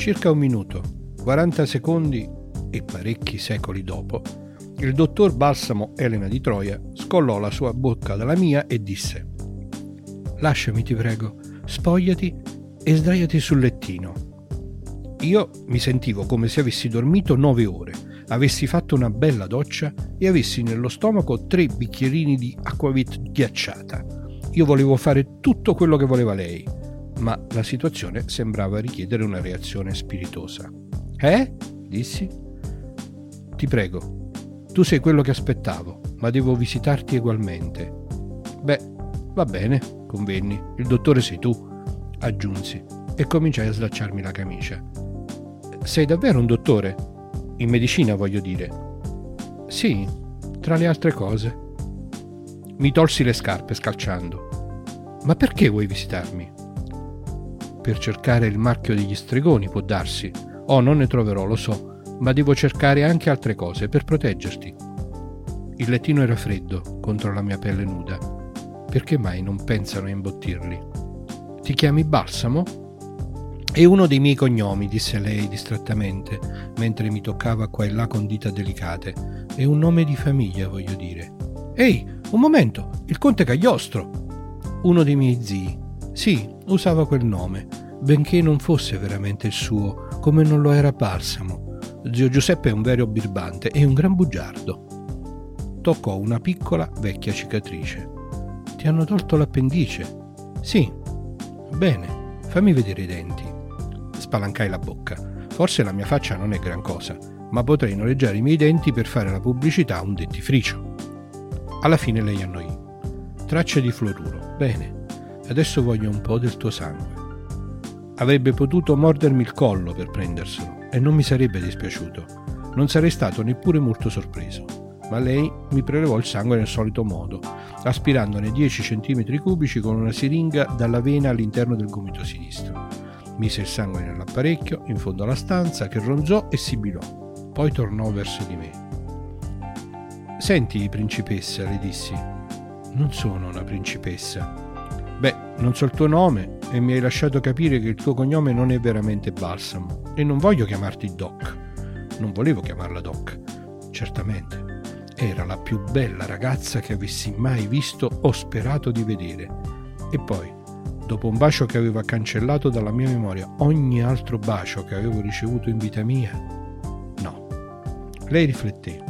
Circa un minuto, 40 secondi e parecchi secoli dopo, il dottor Balsamo Elena di Troia scollò la sua bocca dalla mia e disse Lasciami, ti prego, spogliati e sdraiati sul lettino. Io mi sentivo come se avessi dormito nove ore, avessi fatto una bella doccia e avessi nello stomaco tre bicchierini di acquavit ghiacciata. Io volevo fare tutto quello che voleva lei, ma la situazione sembrava richiedere una reazione spiritosa. Eh? dissi. Ti prego, tu sei quello che aspettavo, ma devo visitarti ugualmente. Beh, va bene, convenni, il dottore sei tu, aggiunsi, e cominciai a slacciarmi la camicia. Sei davvero un dottore? In medicina, voglio dire. Sì, tra le altre cose. Mi tolsi le scarpe scalciando. Ma perché vuoi visitarmi? Per cercare il marchio degli stregoni, può darsi. Oh, non ne troverò, lo so, ma devo cercare anche altre cose per proteggerti. Il lettino era freddo contro la mia pelle nuda. Perché mai non pensano a imbottirli? Ti chiami Balsamo? È uno dei miei cognomi, disse lei distrattamente, mentre mi toccava qua e là con dita delicate. È un nome di famiglia, voglio dire. Ehi, un momento, il conte Cagliostro! Uno dei miei zii. Sì, usava quel nome, benché non fosse veramente il suo, come non lo era Balsamo. Zio Giuseppe è un vero birbante e un gran bugiardo. Toccò una piccola vecchia cicatrice. Ti hanno tolto l'appendice? Sì. Bene, fammi vedere i denti. spalancai la bocca. Forse la mia faccia non è gran cosa, ma potrei noleggiare i miei denti per fare la pubblicità a un dentifricio. Alla fine lei annoì. Tracce di fluoruro. Bene, adesso voglio un po' del tuo sangue. Avrebbe potuto mordermi il collo per prenderselo e non mi sarebbe dispiaciuto. Non sarei stato neppure molto sorpreso. Ma lei mi prelevò il sangue nel solito modo, aspirandone 10 cm cubici con una siringa dalla vena all'interno del gomito sinistro. Mise il sangue nell'apparecchio, in fondo alla stanza, che ronzò e sibilò. Poi tornò verso di me. Senti, principessa, le dissi. Non sono una principessa. Beh, non so il tuo nome e mi hai lasciato capire che il tuo cognome non è veramente Balsamo e non voglio chiamarti Doc. Non volevo chiamarla Doc, certamente. Era la più bella ragazza che avessi mai visto o sperato di vedere. E poi, dopo un bacio che aveva cancellato dalla mia memoria ogni altro bacio che avevo ricevuto in vita mia, no. Lei rifletté.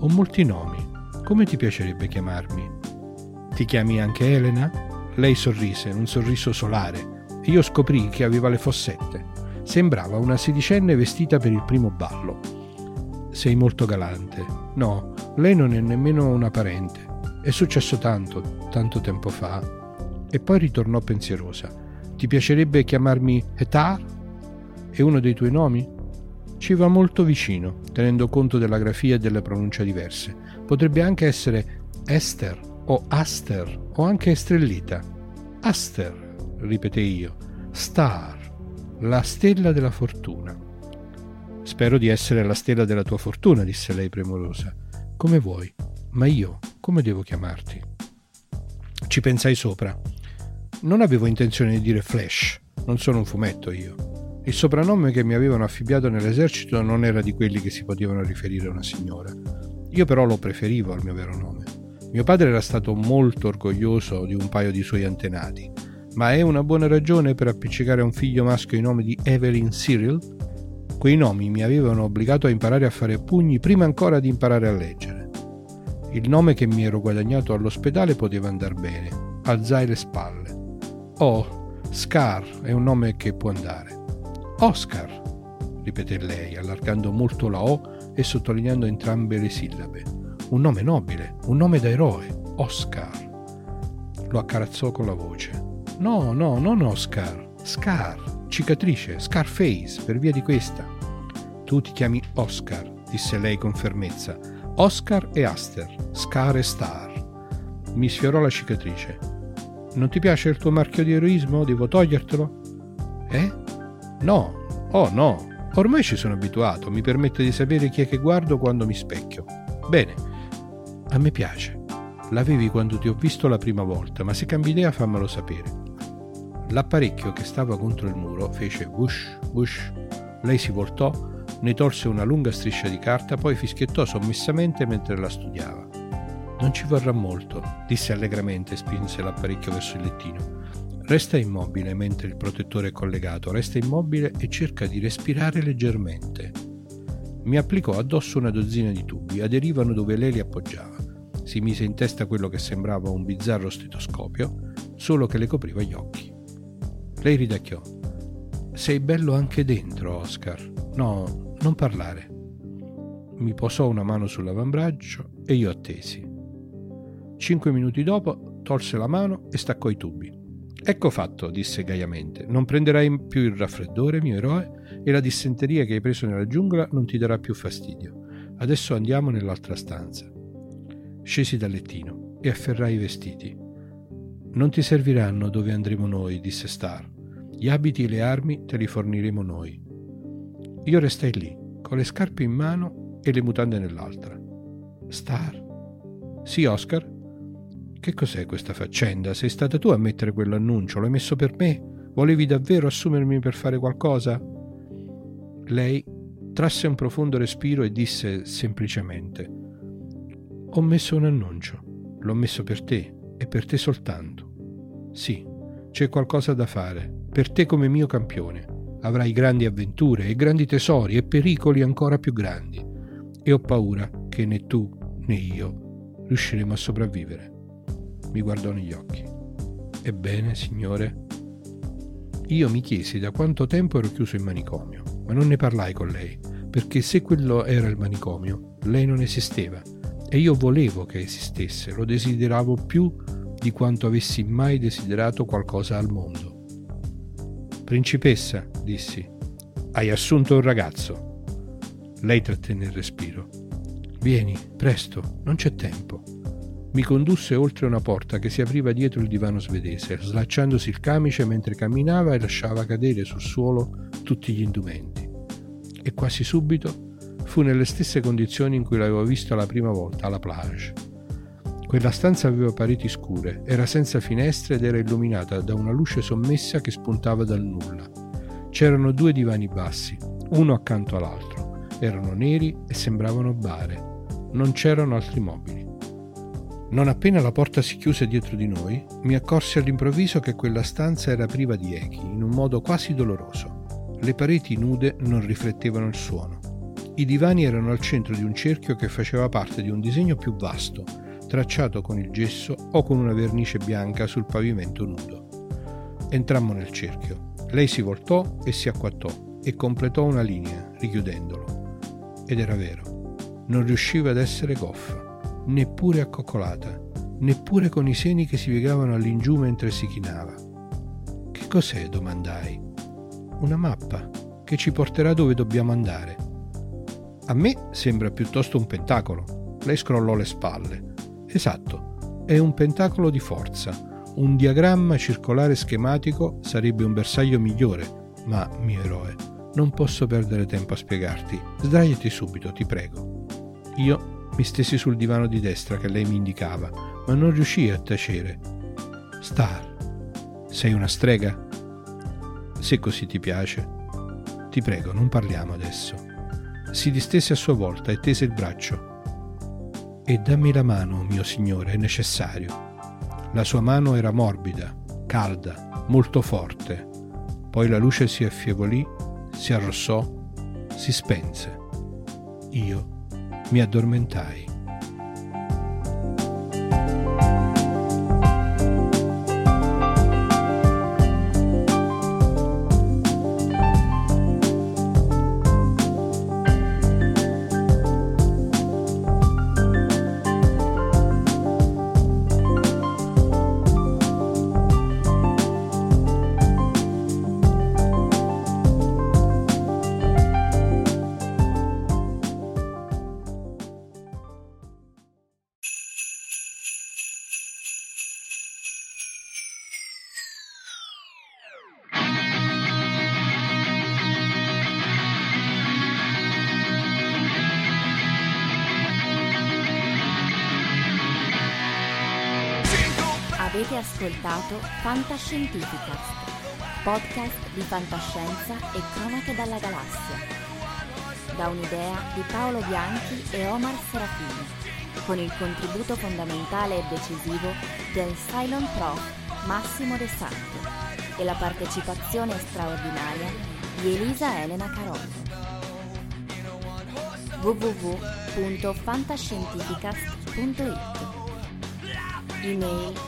Ho molti nomi. Come ti piacerebbe chiamarmi? Ti chiami anche Elena? Lei sorrise, un sorriso solare, e io scoprii che aveva le fossette. Sembrava una sedicenne vestita per il primo ballo. Sei molto galante. No, lei non è nemmeno una parente. È successo tanto, tanto tempo fa. E poi ritornò pensierosa. Ti piacerebbe chiamarmi Etar? È uno dei tuoi nomi? Ci va molto vicino, tenendo conto della grafia e delle pronunce diverse. Potrebbe anche essere Esther o Aster o anche Estrellita. Aster, ripetei io. Star, la stella della fortuna. Spero di essere la stella della tua fortuna, disse lei premurosa. Come vuoi, ma io come devo chiamarti? Ci pensai sopra. Non avevo intenzione di dire Flash, non sono un fumetto io. Il soprannome che mi avevano affibbiato nell'esercito non era di quelli che si potevano riferire a una signora. Io però lo preferivo al mio vero nome. Mio padre era stato molto orgoglioso di un paio di suoi antenati, ma è una buona ragione per appiccicare a un figlio maschio il nome di Evelyn Cyril? Quei nomi mi avevano obbligato a imparare a fare pugni prima ancora di imparare a leggere. Il nome che mi ero guadagnato all'ospedale poteva andar bene, alzai le spalle. Oh, Scar è un nome che può andare. Oscar, ripeté lei, allargando molto la O e sottolineando entrambe le sillabe. Un nome nobile, un nome da eroe, Oscar. Lo accarazzò con la voce. No, no, non Oscar, Scar, cicatrice, Scarface, per via di questa. Tu ti chiami Oscar, disse lei con fermezza. Oscar e Aster, Scar e Star. Mi sfiorò la cicatrice. Non ti piace il tuo marchio di eroismo? Devo togliertelo? Eh? No, oh no, ormai ci sono abituato, mi permette di sapere chi è che guardo quando mi specchio. Bene, a me piace. L'avevi quando ti ho visto la prima volta, ma se cambi idea fammelo sapere. L'apparecchio che stava contro il muro fece bush, bush. Lei si voltò, ne tolse una lunga striscia di carta, poi fischiettò sommessamente mentre la studiava. Non ci vorrà molto, disse allegramente e spinse l'apparecchio verso il lettino. Resta immobile mentre il protettore è collegato, resta immobile e cerca di respirare leggermente. Mi applicò addosso una dozzina di tubi, aderivano dove lei li appoggiava. Si mise in testa quello che sembrava un bizzarro stetoscopio, solo che le copriva gli occhi. Lei ridacchiò. Sei bello anche dentro, Oscar. No, non parlare. Mi posò una mano sull'avambraccio e io attesi. Cinque minuti dopo tolse la mano e staccò i tubi. Ecco fatto, disse gaiamente. Non prenderai più il raffreddore, mio eroe, e la dissenteria che hai preso nella giungla non ti darà più fastidio. Adesso andiamo nell'altra stanza. Scesi dal lettino e afferrai i vestiti. Non ti serviranno dove andremo noi, disse Star. Gli abiti e le armi te li forniremo noi. Io restai lì, con le scarpe in mano e le mutande nell'altra. Star? Sì, Oscar? Che cos'è questa faccenda? Sei stata tu a mettere quell'annuncio? L'hai messo per me? Volevi davvero assumermi per fare qualcosa? Lei trasse un profondo respiro e disse semplicemente Ho messo un annuncio. L'ho messo per te e per te soltanto. Sì, c'è qualcosa da fare, per te come mio campione. Avrai grandi avventure e grandi tesori e pericoli ancora più grandi. E ho paura che né tu né io riusciremo a sopravvivere mi guardò negli occhi. Ebbene, signore? Io mi chiesi da quanto tempo ero chiuso in manicomio, ma non ne parlai con lei, perché se quello era il manicomio, lei non esisteva e io volevo che esistesse, lo desideravo più di quanto avessi mai desiderato qualcosa al mondo. Principessa, dissi, hai assunto un ragazzo. Lei trattenne il respiro. Vieni, presto, non c'è tempo. Mi condusse oltre una porta che si apriva dietro il divano svedese, slacciandosi il camice mentre camminava e lasciava cadere sul suolo tutti gli indumenti. E quasi subito fu nelle stesse condizioni in cui l'avevo visto la prima volta alla plage. Quella stanza aveva pareti scure, era senza finestre ed era illuminata da una luce sommessa che spuntava dal nulla. C'erano due divani bassi, uno accanto all'altro. Erano neri e sembravano bare. Non c'erano altri mobili. Non appena la porta si chiuse dietro di noi, mi accorsi all'improvviso che quella stanza era priva di echi, in un modo quasi doloroso. Le pareti nude non riflettevano il suono. I divani erano al centro di un cerchio che faceva parte di un disegno più vasto, tracciato con il gesso o con una vernice bianca sul pavimento nudo. Entrammo nel cerchio. Lei si voltò e si acquattò e completò una linea, richiudendolo. Ed era vero. Non riusciva ad essere goffa neppure accoccolata, neppure con i seni che si piegavano all'ingiù mentre si chinava. Che cos'è? domandai. Una mappa che ci porterà dove dobbiamo andare. A me sembra piuttosto un pentacolo. Lei scrollò le spalle. Esatto, è un pentacolo di forza. Un diagramma circolare schematico sarebbe un bersaglio migliore, ma, mio eroe, non posso perdere tempo a spiegarti. Sdraiati subito, ti prego. Io mi stesi sul divano di destra che lei mi indicava, ma non riuscii a tacere. Star, sei una strega? Se così ti piace. Ti prego, non parliamo adesso. Si distese a sua volta e tese il braccio. E dammi la mano, mio signore, è necessario. La sua mano era morbida, calda, molto forte. Poi la luce si affievolì, si arrossò, si spense. Io mi addormentai. Ascoltato Fantascientificast, podcast di fantascienza e cronache dalla galassia. Da un'idea di Paolo Bianchi e Omar Serafini, con il contributo fondamentale e decisivo del Cylon Prof. Massimo De Santo e la partecipazione straordinaria di Elisa Elena Carotto www.fantascientificast.it Email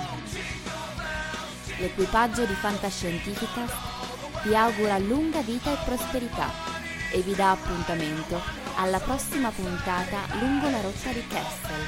L'equipaggio di Fantascientifica vi augura lunga vita e prosperità e vi dà appuntamento alla prossima puntata lungo la rotta di Kessel.